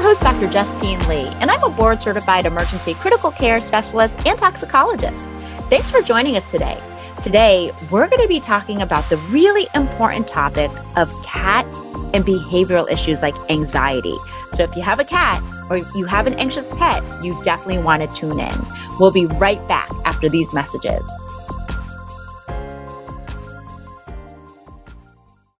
Your host, Dr. Justine Lee, and I'm a board certified emergency critical care specialist and toxicologist. Thanks for joining us today. Today, we're going to be talking about the really important topic of cat and behavioral issues like anxiety. So, if you have a cat or you have an anxious pet, you definitely want to tune in. We'll be right back after these messages.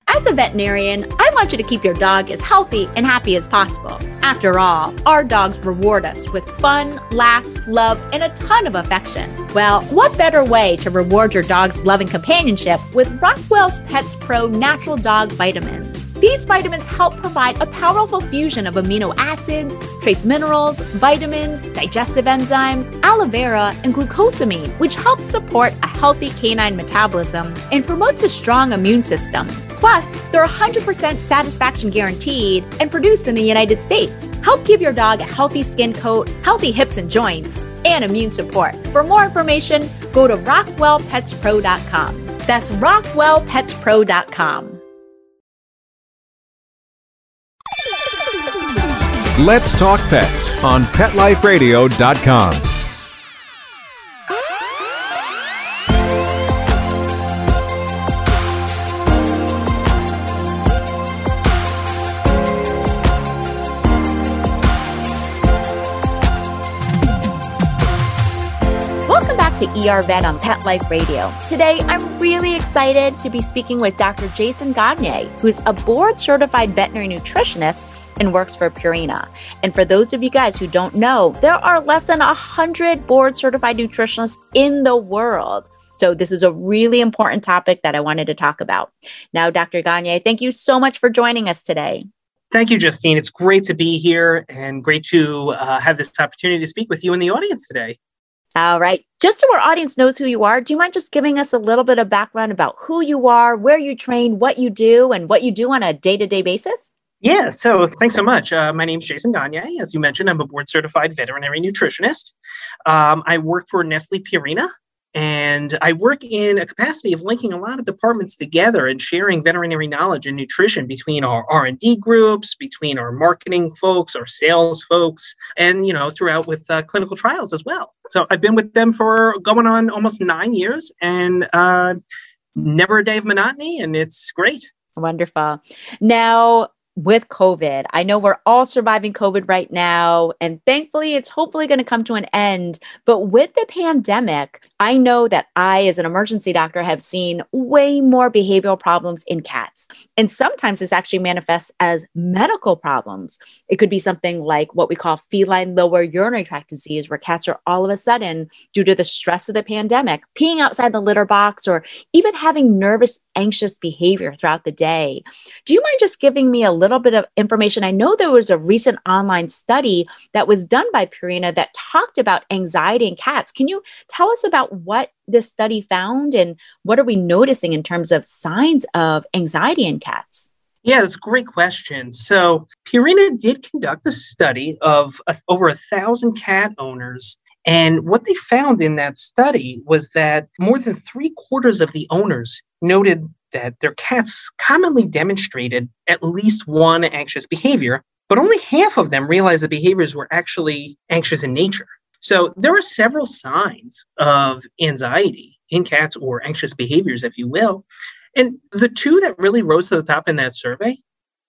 As a veterinarian, I want you to keep your dog as healthy and happy as possible. After all, our dogs reward us with fun, laughs, love, and a ton of affection. Well, what better way to reward your dog's loving companionship with Rockwell's Pets Pro Natural Dog Vitamins? These vitamins help provide a powerful fusion of amino acids, trace minerals, vitamins, digestive enzymes, aloe vera, and glucosamine, which helps support a healthy canine metabolism and promotes a strong immune system. Plus, they're 100% satisfaction guaranteed and produced in the United States. Help give your dog a healthy skin coat, healthy hips and joints, and immune support. For more information, go to rockwellpetspro.com. That's rockwellpetspro.com. Let's Talk Pets on PetLifeRadio.com. to ER Vet on Pet Life Radio. Today, I'm really excited to be speaking with Dr. Jason Gagne, who's a board certified veterinary nutritionist and works for Purina. And for those of you guys who don't know, there are less than 100 board certified nutritionists in the world. So, this is a really important topic that I wanted to talk about. Now, Dr. Gagne, thank you so much for joining us today. Thank you, Justine. It's great to be here and great to uh, have this opportunity to speak with you in the audience today. All right. Just so our audience knows who you are, do you mind just giving us a little bit of background about who you are, where you train, what you do, and what you do on a day to day basis? Yeah, so thanks so much. Uh, my name is Jason Gagne. As you mentioned, I'm a board certified veterinary nutritionist. Um, I work for Nestle Purina, and I work in a capacity of linking a lot of departments together and sharing veterinary knowledge and nutrition between our R&D groups, between our marketing folks, our sales folks, and you know throughout with uh, clinical trials as well. So I've been with them for going on almost nine years, and uh, never a day of monotony, and it's great. Wonderful. Now, with COVID. I know we're all surviving COVID right now, and thankfully it's hopefully going to come to an end. But with the pandemic, I know that I, as an emergency doctor, have seen way more behavioral problems in cats. And sometimes this actually manifests as medical problems. It could be something like what we call feline lower urinary tract disease, where cats are all of a sudden, due to the stress of the pandemic, peeing outside the litter box or even having nervous, anxious behavior throughout the day. Do you mind just giving me a little bit of information. I know there was a recent online study that was done by Purina that talked about anxiety in cats. Can you tell us about what this study found and what are we noticing in terms of signs of anxiety in cats? Yeah, that's a great question. So, Purina did conduct a study of uh, over a thousand cat owners and what they found in that study was that more than three quarters of the owners noted that their cats commonly demonstrated at least one anxious behavior, but only half of them realized the behaviors were actually anxious in nature. So there are several signs of anxiety in cats or anxious behaviors, if you will. And the two that really rose to the top in that survey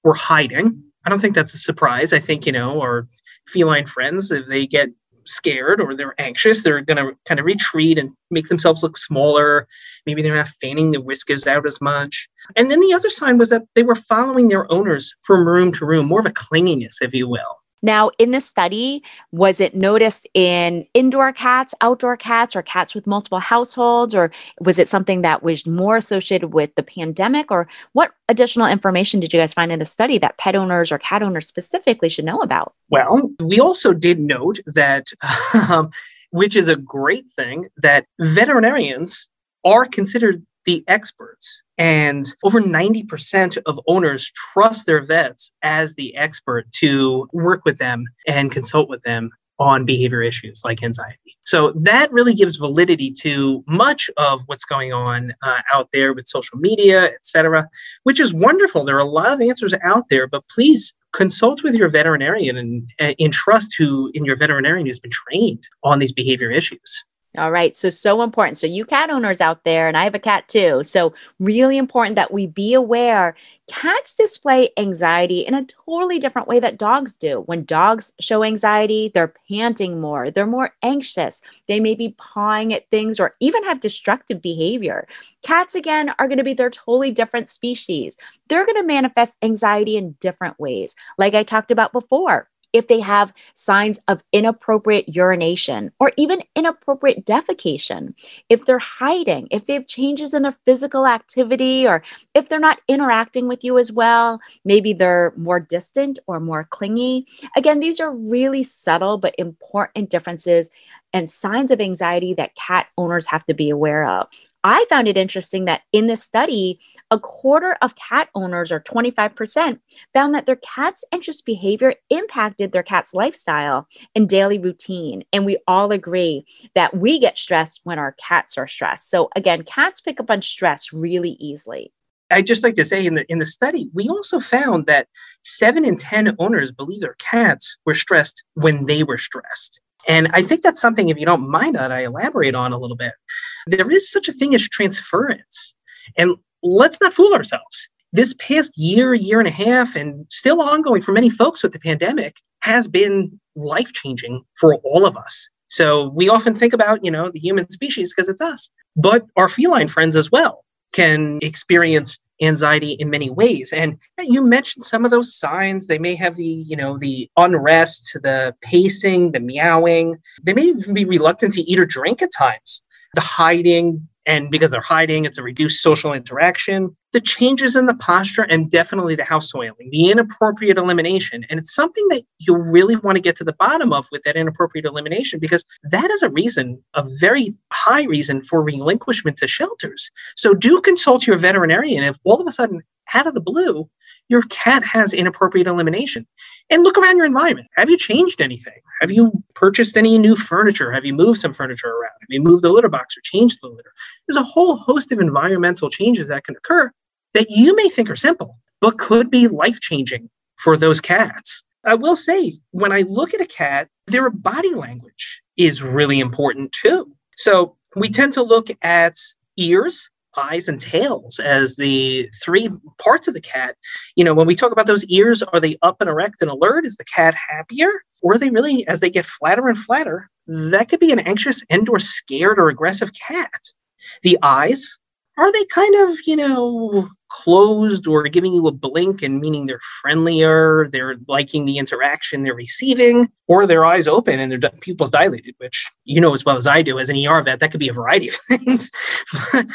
were hiding. I don't think that's a surprise. I think, you know, our feline friends, if they get scared or they're anxious, they're going to kind of retreat and make themselves look smaller. Maybe they're not fanning the whiskers out as much. And then the other sign was that they were following their owners from room to room, more of a clinginess, if you will. Now, in this study, was it noticed in indoor cats, outdoor cats, or cats with multiple households? Or was it something that was more associated with the pandemic? Or what additional information did you guys find in the study that pet owners or cat owners specifically should know about? Well, we also did note that, um, which is a great thing, that veterinarians are considered the experts. And over 90% of owners trust their vets as the expert to work with them and consult with them on behavior issues like anxiety. So that really gives validity to much of what's going on uh, out there with social media, et cetera, which is wonderful. There are a lot of answers out there, but please consult with your veterinarian and uh, entrust who in your veterinarian who's been trained on these behavior issues. All right. So, so important. So, you cat owners out there, and I have a cat too. So, really important that we be aware cats display anxiety in a totally different way that dogs do. When dogs show anxiety, they're panting more, they're more anxious, they may be pawing at things or even have destructive behavior. Cats, again, are going to be their totally different species. They're going to manifest anxiety in different ways, like I talked about before if they have signs of inappropriate urination or even inappropriate defecation, if they're hiding, if they have changes in their physical activity, or if they're not interacting with you as well, maybe they're more distant or more clingy. Again, these are really subtle but important differences and signs of anxiety that cat owners have to be aware of. I found it interesting that in this study, a quarter of cat owners, or 25%, found that their cat's anxious behavior impacted their cat's lifestyle and daily routine. And we all agree that we get stressed when our cats are stressed. So, again, cats pick up on stress really easily. I just like to say in the in the study, we also found that seven in ten owners believe their cats were stressed when they were stressed. And I think that's something, if you don't mind that, I elaborate on a little bit. There is such a thing as transference. And let's not fool ourselves. This past year, year and a half, and still ongoing for many folks with the pandemic has been life changing for all of us. So we often think about, you know, the human species because it's us, but our feline friends as well can experience anxiety in many ways. And you mentioned some of those signs. They may have the you know the unrest the pacing the meowing. They may even be reluctant to eat or drink at times. The hiding and because they're hiding, it's a reduced social interaction. The changes in the posture and definitely the house soiling, the inappropriate elimination. And it's something that you really want to get to the bottom of with that inappropriate elimination because that is a reason, a very high reason for relinquishment to shelters. So do consult your veterinarian if all of a sudden, out of the blue, your cat has inappropriate elimination. And look around your environment. Have you changed anything? Have you purchased any new furniture? Have you moved some furniture around? Have you moved the litter box or changed the litter? There's a whole host of environmental changes that can occur that you may think are simple, but could be life changing for those cats. I will say, when I look at a cat, their body language is really important too. So we tend to look at ears, eyes and tails as the three parts of the cat. You know, when we talk about those ears, are they up and erect and alert? Is the cat happier? Or are they really, as they get flatter and flatter, that could be an anxious and or scared or aggressive cat. The eyes, are they kind of, you know, closed or giving you a blink and meaning they're friendlier, they're liking the interaction they're receiving, or their eyes open and their pupils dilated, which you know as well as I do as an ER vet, that could be a variety of things.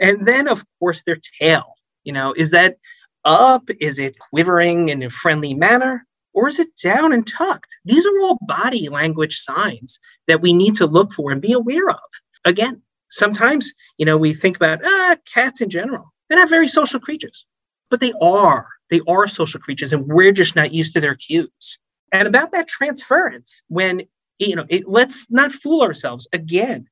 and then, of course, their tail. You know, is that up? Is it quivering in a friendly manner? Or is it down and tucked? These are all body language signs that we need to look for and be aware of. Again, sometimes, you know, we think about ah, cats in general. They're not very social creatures, but they are. They are social creatures, and we're just not used to their cues. And about that transference, when you know, it, let's not fool ourselves. Again,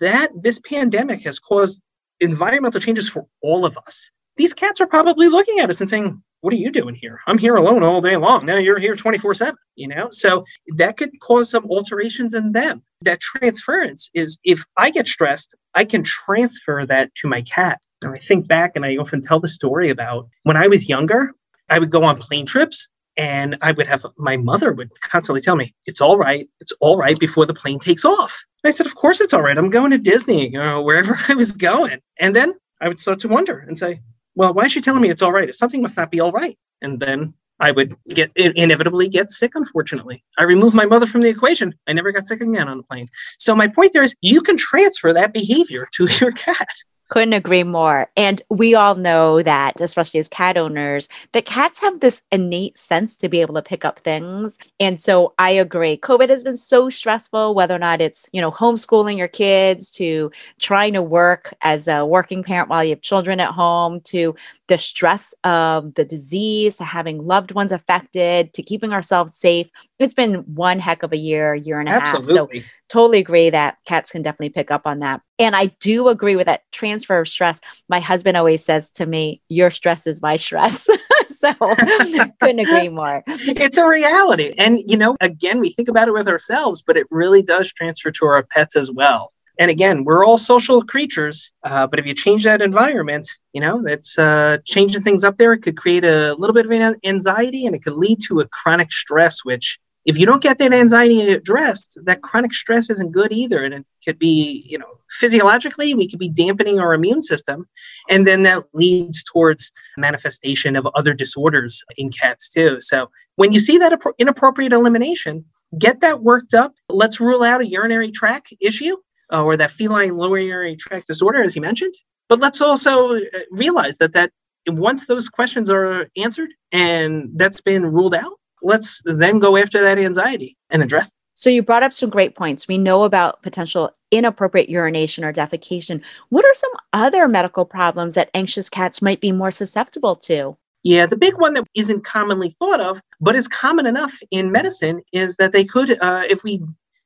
that this pandemic has caused environmental changes for all of us. These cats are probably looking at us and saying, what are you doing here? I'm here alone all day long. Now you're here 24 7, you know? So that could cause some alterations in them. That transference is if I get stressed, I can transfer that to my cat. And I think back and I often tell the story about when I was younger, I would go on plane trips and I would have my mother would constantly tell me, It's all right. It's all right before the plane takes off. And I said, Of course it's all right. I'm going to Disney, you know, wherever I was going. And then I would start to wonder and say, well, why is she telling me it's all right? If something must not be all right. And then I would get inevitably get sick, unfortunately. I removed my mother from the equation. I never got sick again on a plane. So my point there is you can transfer that behavior to your cat. Couldn't agree more. And we all know that, especially as cat owners, that cats have this innate sense to be able to pick up things. And so I agree. COVID has been so stressful, whether or not it's, you know, homeschooling your kids to trying to work as a working parent while you have children at home to the stress of the disease to having loved ones affected to keeping ourselves safe. It's been one heck of a year, year and a Absolutely. half. So totally agree that cats can definitely pick up on that. And I do agree with that transfer of stress. My husband always says to me, Your stress is my stress. so couldn't agree more. It's a reality. And, you know, again, we think about it with ourselves, but it really does transfer to our pets as well. And again, we're all social creatures, uh, but if you change that environment, you know, that's uh, changing things up there. It could create a little bit of an anxiety and it could lead to a chronic stress, which if you don't get that anxiety addressed, that chronic stress isn't good either. And it could be, you know, physiologically, we could be dampening our immune system. And then that leads towards manifestation of other disorders in cats too. So when you see that inappropriate elimination, get that worked up. Let's rule out a urinary tract issue uh, or that feline lower urinary tract disorder, as you mentioned. But let's also uh, realize that that once those questions are answered and that's been ruled out, let's then go after that anxiety and address it. So you brought up some great points. We know about potential inappropriate urination or defecation. What are some other medical problems that anxious cats might be more susceptible to? Yeah, the big one that isn't commonly thought of, but is common enough in medicine, is that they could, uh, if we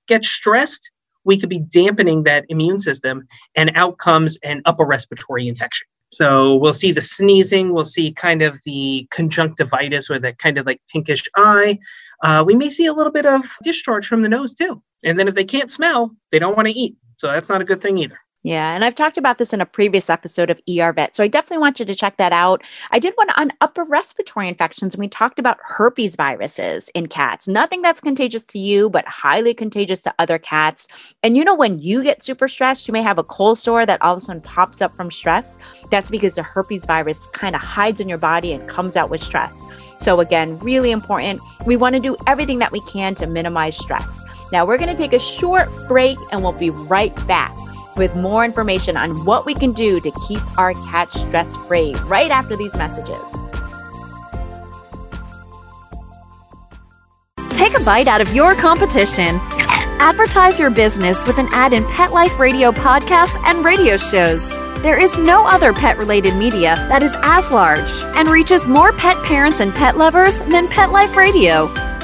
get stressed, we could be dampening that immune system and outcomes and upper respiratory infection. So we'll see the sneezing, we'll see kind of the conjunctivitis or that kind of like pinkish eye. Uh, we may see a little bit of discharge from the nose too. And then if they can't smell, they don't want to eat. So that's not a good thing either. Yeah, and I've talked about this in a previous episode of ER Vet, so I definitely want you to check that out. I did one on upper respiratory infections, and we talked about herpes viruses in cats. Nothing that's contagious to you, but highly contagious to other cats. And you know, when you get super stressed, you may have a cold sore that all of a sudden pops up from stress. That's because the herpes virus kind of hides in your body and comes out with stress. So, again, really important. We want to do everything that we can to minimize stress. Now, we're going to take a short break and we'll be right back with more information on what we can do to keep our cats stress free right after these messages. Take a bite out of your competition. Advertise your business with an ad in Pet Life Radio podcasts and radio shows. There is no other pet related media that is as large and reaches more pet parents and pet lovers than Pet Life Radio.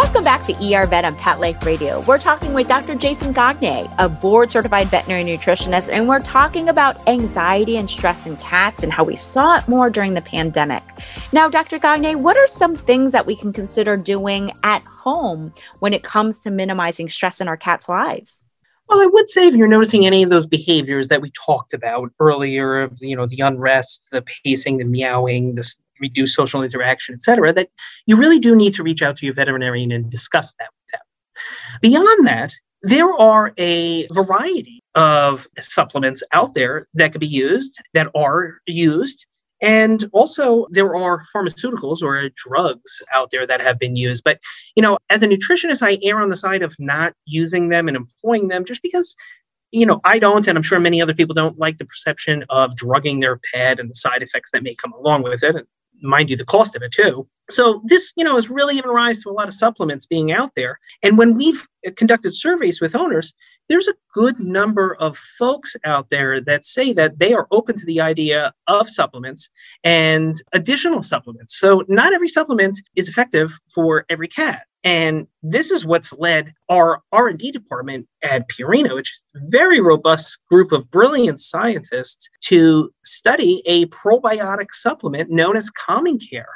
Welcome back to ER Vet on Pet Life Radio. We're talking with Dr. Jason Gagne, a board certified veterinary nutritionist, and we're talking about anxiety and stress in cats and how we saw it more during the pandemic. Now, Dr. Gagne, what are some things that we can consider doing at home when it comes to minimizing stress in our cats' lives? Well, I would say if you're noticing any of those behaviors that we talked about earlier, you know the unrest, the pacing, the meowing, the reduced social interaction, etc., that you really do need to reach out to your veterinarian and discuss that with them. Beyond that, there are a variety of supplements out there that could be used that are used. And also, there are pharmaceuticals or drugs out there that have been used. But, you know, as a nutritionist, I err on the side of not using them and employing them just because, you know, I don't, and I'm sure many other people don't like the perception of drugging their pet and the side effects that may come along with it. And mind you, the cost of it too. So this, you know, has really given rise to a lot of supplements being out there. And when we've conducted surveys with owners, there's a good number of folks out there that say that they are open to the idea of supplements and additional supplements. So not every supplement is effective for every cat. And this is what's led our R&D department at Purina, which is a very robust group of brilliant scientists to study a probiotic supplement known as Calming Care.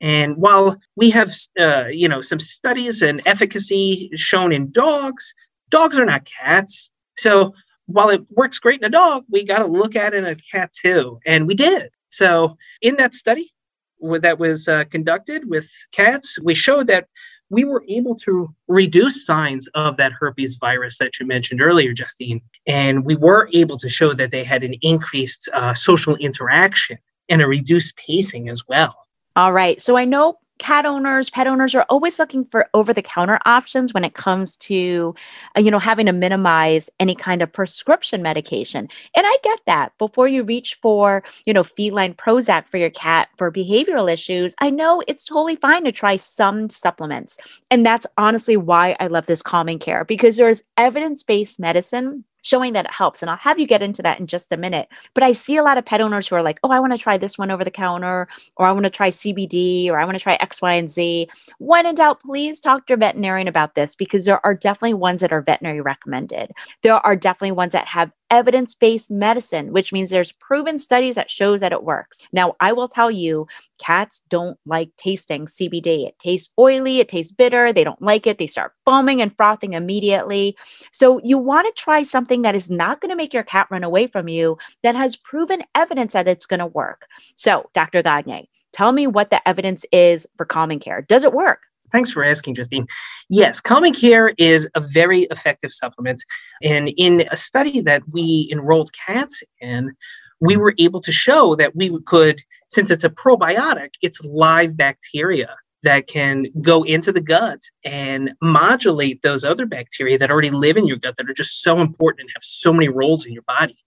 And while we have, uh, you know, some studies and efficacy shown in dogs, dogs are not cats. So while it works great in a dog, we got to look at it in a cat too. And we did. So in that study that was uh, conducted with cats, we showed that we were able to reduce signs of that herpes virus that you mentioned earlier, Justine. And we were able to show that they had an increased uh, social interaction and a reduced pacing as well. All right. So I know cat owners, pet owners are always looking for over the counter options when it comes to, uh, you know, having to minimize any kind of prescription medication. And I get that. Before you reach for, you know, feline Prozac for your cat for behavioral issues, I know it's totally fine to try some supplements. And that's honestly why I love this calming care because there's evidence based medicine showing that it helps. And I'll have you get into that in just a minute. But I see a lot of pet owners who are like, oh, I want to try this one over the counter, or I want to try CBD, or I want to try X, Y, and Z. When in doubt, please talk to your veterinarian about this because there are definitely ones that are veterinary recommended. There are definitely ones that have evidence-based medicine, which means there's proven studies that shows that it works. Now, I will tell you, cats don't like tasting CBD. It tastes oily, it tastes bitter, they don't like it, they start foaming and frothing immediately. So, you want to try something that is not going to make your cat run away from you that has proven evidence that it's going to work. So, Dr. Gagne, tell me what the evidence is for calming care. Does it work? Thanks for asking, Justine. Yes, Calming Care is a very effective supplement. And in a study that we enrolled cats in, we were able to show that we could, since it's a probiotic, it's live bacteria that can go into the gut and modulate those other bacteria that already live in your gut that are just so important and have so many roles in your body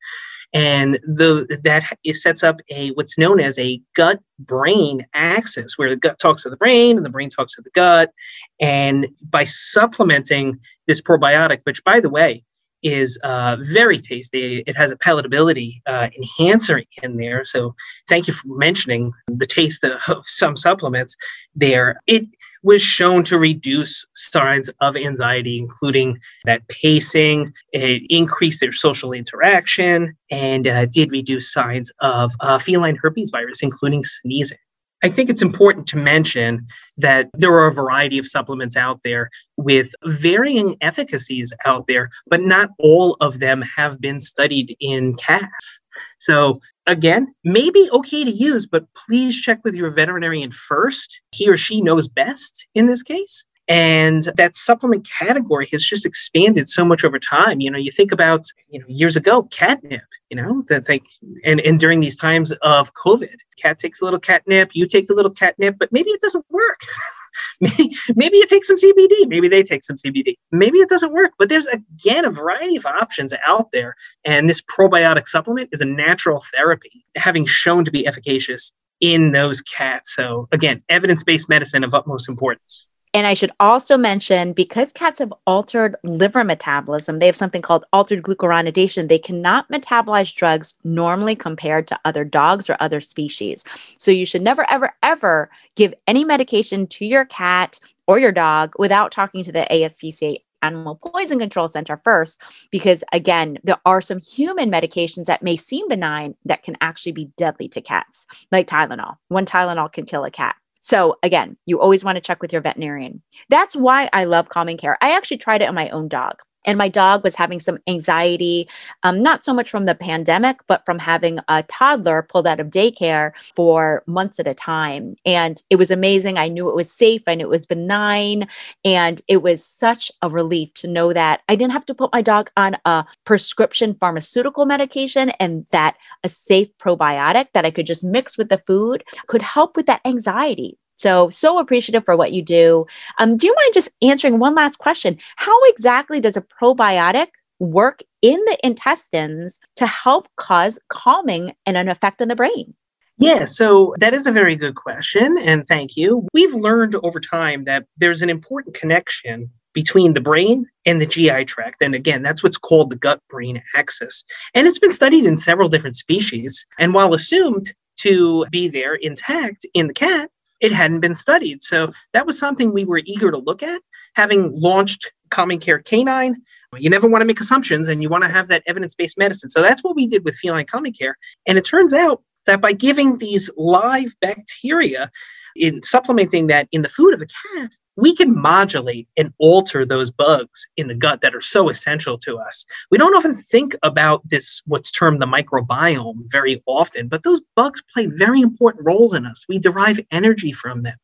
and the that it sets up a what's known as a gut brain axis where the gut talks to the brain and the brain talks to the gut and by supplementing this probiotic which by the way is uh, very tasty. It has a palatability uh, enhancer in there. So thank you for mentioning the taste of some supplements there. It was shown to reduce signs of anxiety, including that pacing, it increased their social interaction, and uh, did reduce signs of uh, feline herpes virus, including sneezing. I think it's important to mention that there are a variety of supplements out there with varying efficacies out there, but not all of them have been studied in cats. So, again, maybe okay to use, but please check with your veterinarian first. He or she knows best in this case. And that supplement category has just expanded so much over time. You know, you think about, you know, years ago, catnip, you know, that they, and, and during these times of COVID, cat takes a little catnip, you take a little catnip, but maybe it doesn't work. maybe, you take some CBD, maybe they take some CBD. Maybe it doesn't work, but there's again a variety of options out there. And this probiotic supplement is a natural therapy, having shown to be efficacious in those cats. So again, evidence-based medicine of utmost importance. And I should also mention because cats have altered liver metabolism, they have something called altered glucuronidation. They cannot metabolize drugs normally compared to other dogs or other species. So you should never, ever, ever give any medication to your cat or your dog without talking to the ASPCA Animal Poison Control Center first, because again, there are some human medications that may seem benign that can actually be deadly to cats, like Tylenol. One Tylenol can kill a cat. So again, you always want to check with your veterinarian. That's why I love calming care. I actually tried it on my own dog. And my dog was having some anxiety, um, not so much from the pandemic, but from having a toddler pulled out of daycare for months at a time. And it was amazing. I knew it was safe and it was benign. And it was such a relief to know that I didn't have to put my dog on a prescription pharmaceutical medication and that a safe probiotic that I could just mix with the food could help with that anxiety. So, so appreciative for what you do. Um, do you mind just answering one last question? How exactly does a probiotic work in the intestines to help cause calming and an effect on the brain? Yeah, so that is a very good question, and thank you. We've learned over time that there's an important connection between the brain and the GI tract. And again, that's what's called the gut brain axis. And it's been studied in several different species. And while assumed to be there intact in the cat, it hadn't been studied. So that was something we were eager to look at. Having launched Calming Care Canine, you never want to make assumptions and you want to have that evidence based medicine. So that's what we did with feline calming care. And it turns out that by giving these live bacteria, in supplementing that in the food of a cat, we can modulate and alter those bugs in the gut that are so essential to us. We don't often think about this, what's termed the microbiome, very often, but those bugs play very important roles in us. We derive energy from them.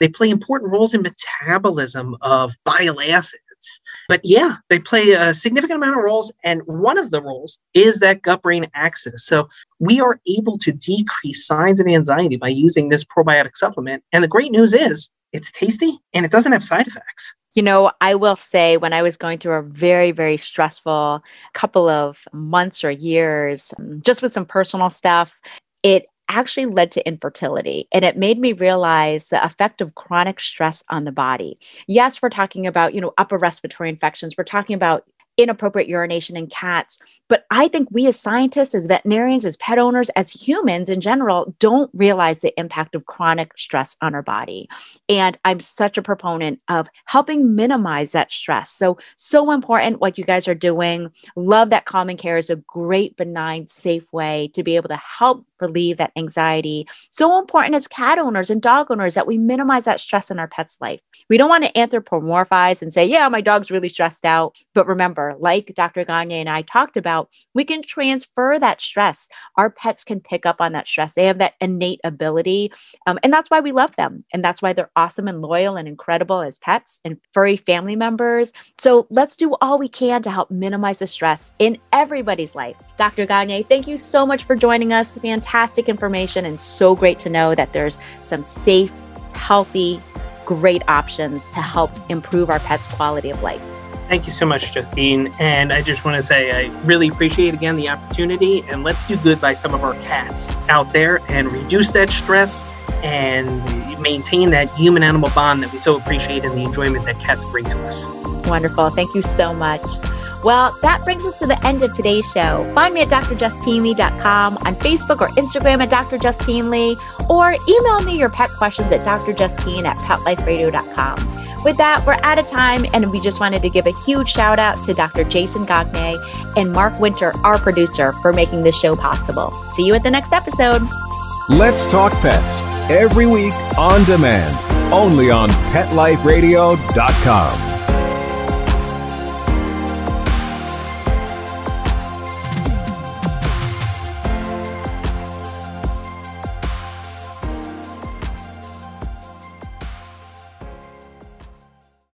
They play important roles in metabolism of bile acids. But yeah, they play a significant amount of roles. And one of the roles is that gut brain axis. So we are able to decrease signs of anxiety by using this probiotic supplement. And the great news is it's tasty and it doesn't have side effects. You know, I will say when I was going through a very, very stressful couple of months or years, just with some personal stuff, it actually led to infertility. And it made me realize the effect of chronic stress on the body. Yes, we're talking about, you know, upper respiratory infections. We're talking about inappropriate urination in cats. But I think we as scientists, as veterinarians, as pet owners, as humans in general, don't realize the impact of chronic stress on our body. And I'm such a proponent of helping minimize that stress. So, so important what you guys are doing. Love that Calming Care is a great, benign, safe way to be able to help relieve that anxiety. So important as cat owners and dog owners that we minimize that stress in our pet's life. We don't want to anthropomorphize and say, yeah, my dog's really stressed out. But remember, like Dr. Gagne and I talked about, we can transfer that stress. Our pets can pick up on that stress. They have that innate ability. Um, and that's why we love them. And that's why they're awesome and loyal and incredible as pets and furry family members. So let's do all we can to help minimize the stress in everybody's life. Dr. Gagne, thank you so much for joining us. Fantastic information and so great to know that there's some safe, healthy, great options to help improve our pets' quality of life. Thank you so much, Justine. And I just want to say I really appreciate again the opportunity. And let's do good by some of our cats out there and reduce that stress and maintain that human animal bond that we so appreciate and the enjoyment that cats bring to us. Wonderful. Thank you so much. Well, that brings us to the end of today's show. Find me at drjustinelee.com, on Facebook or Instagram at drjustinelee, or email me your pet questions at drjustine at petliferadio.com. With that, we're out of time, and we just wanted to give a huge shout out to Dr. Jason Gagne and Mark Winter, our producer, for making this show possible. See you at the next episode. Let's Talk Pets, every week on demand, only on PetLifeRadio.com.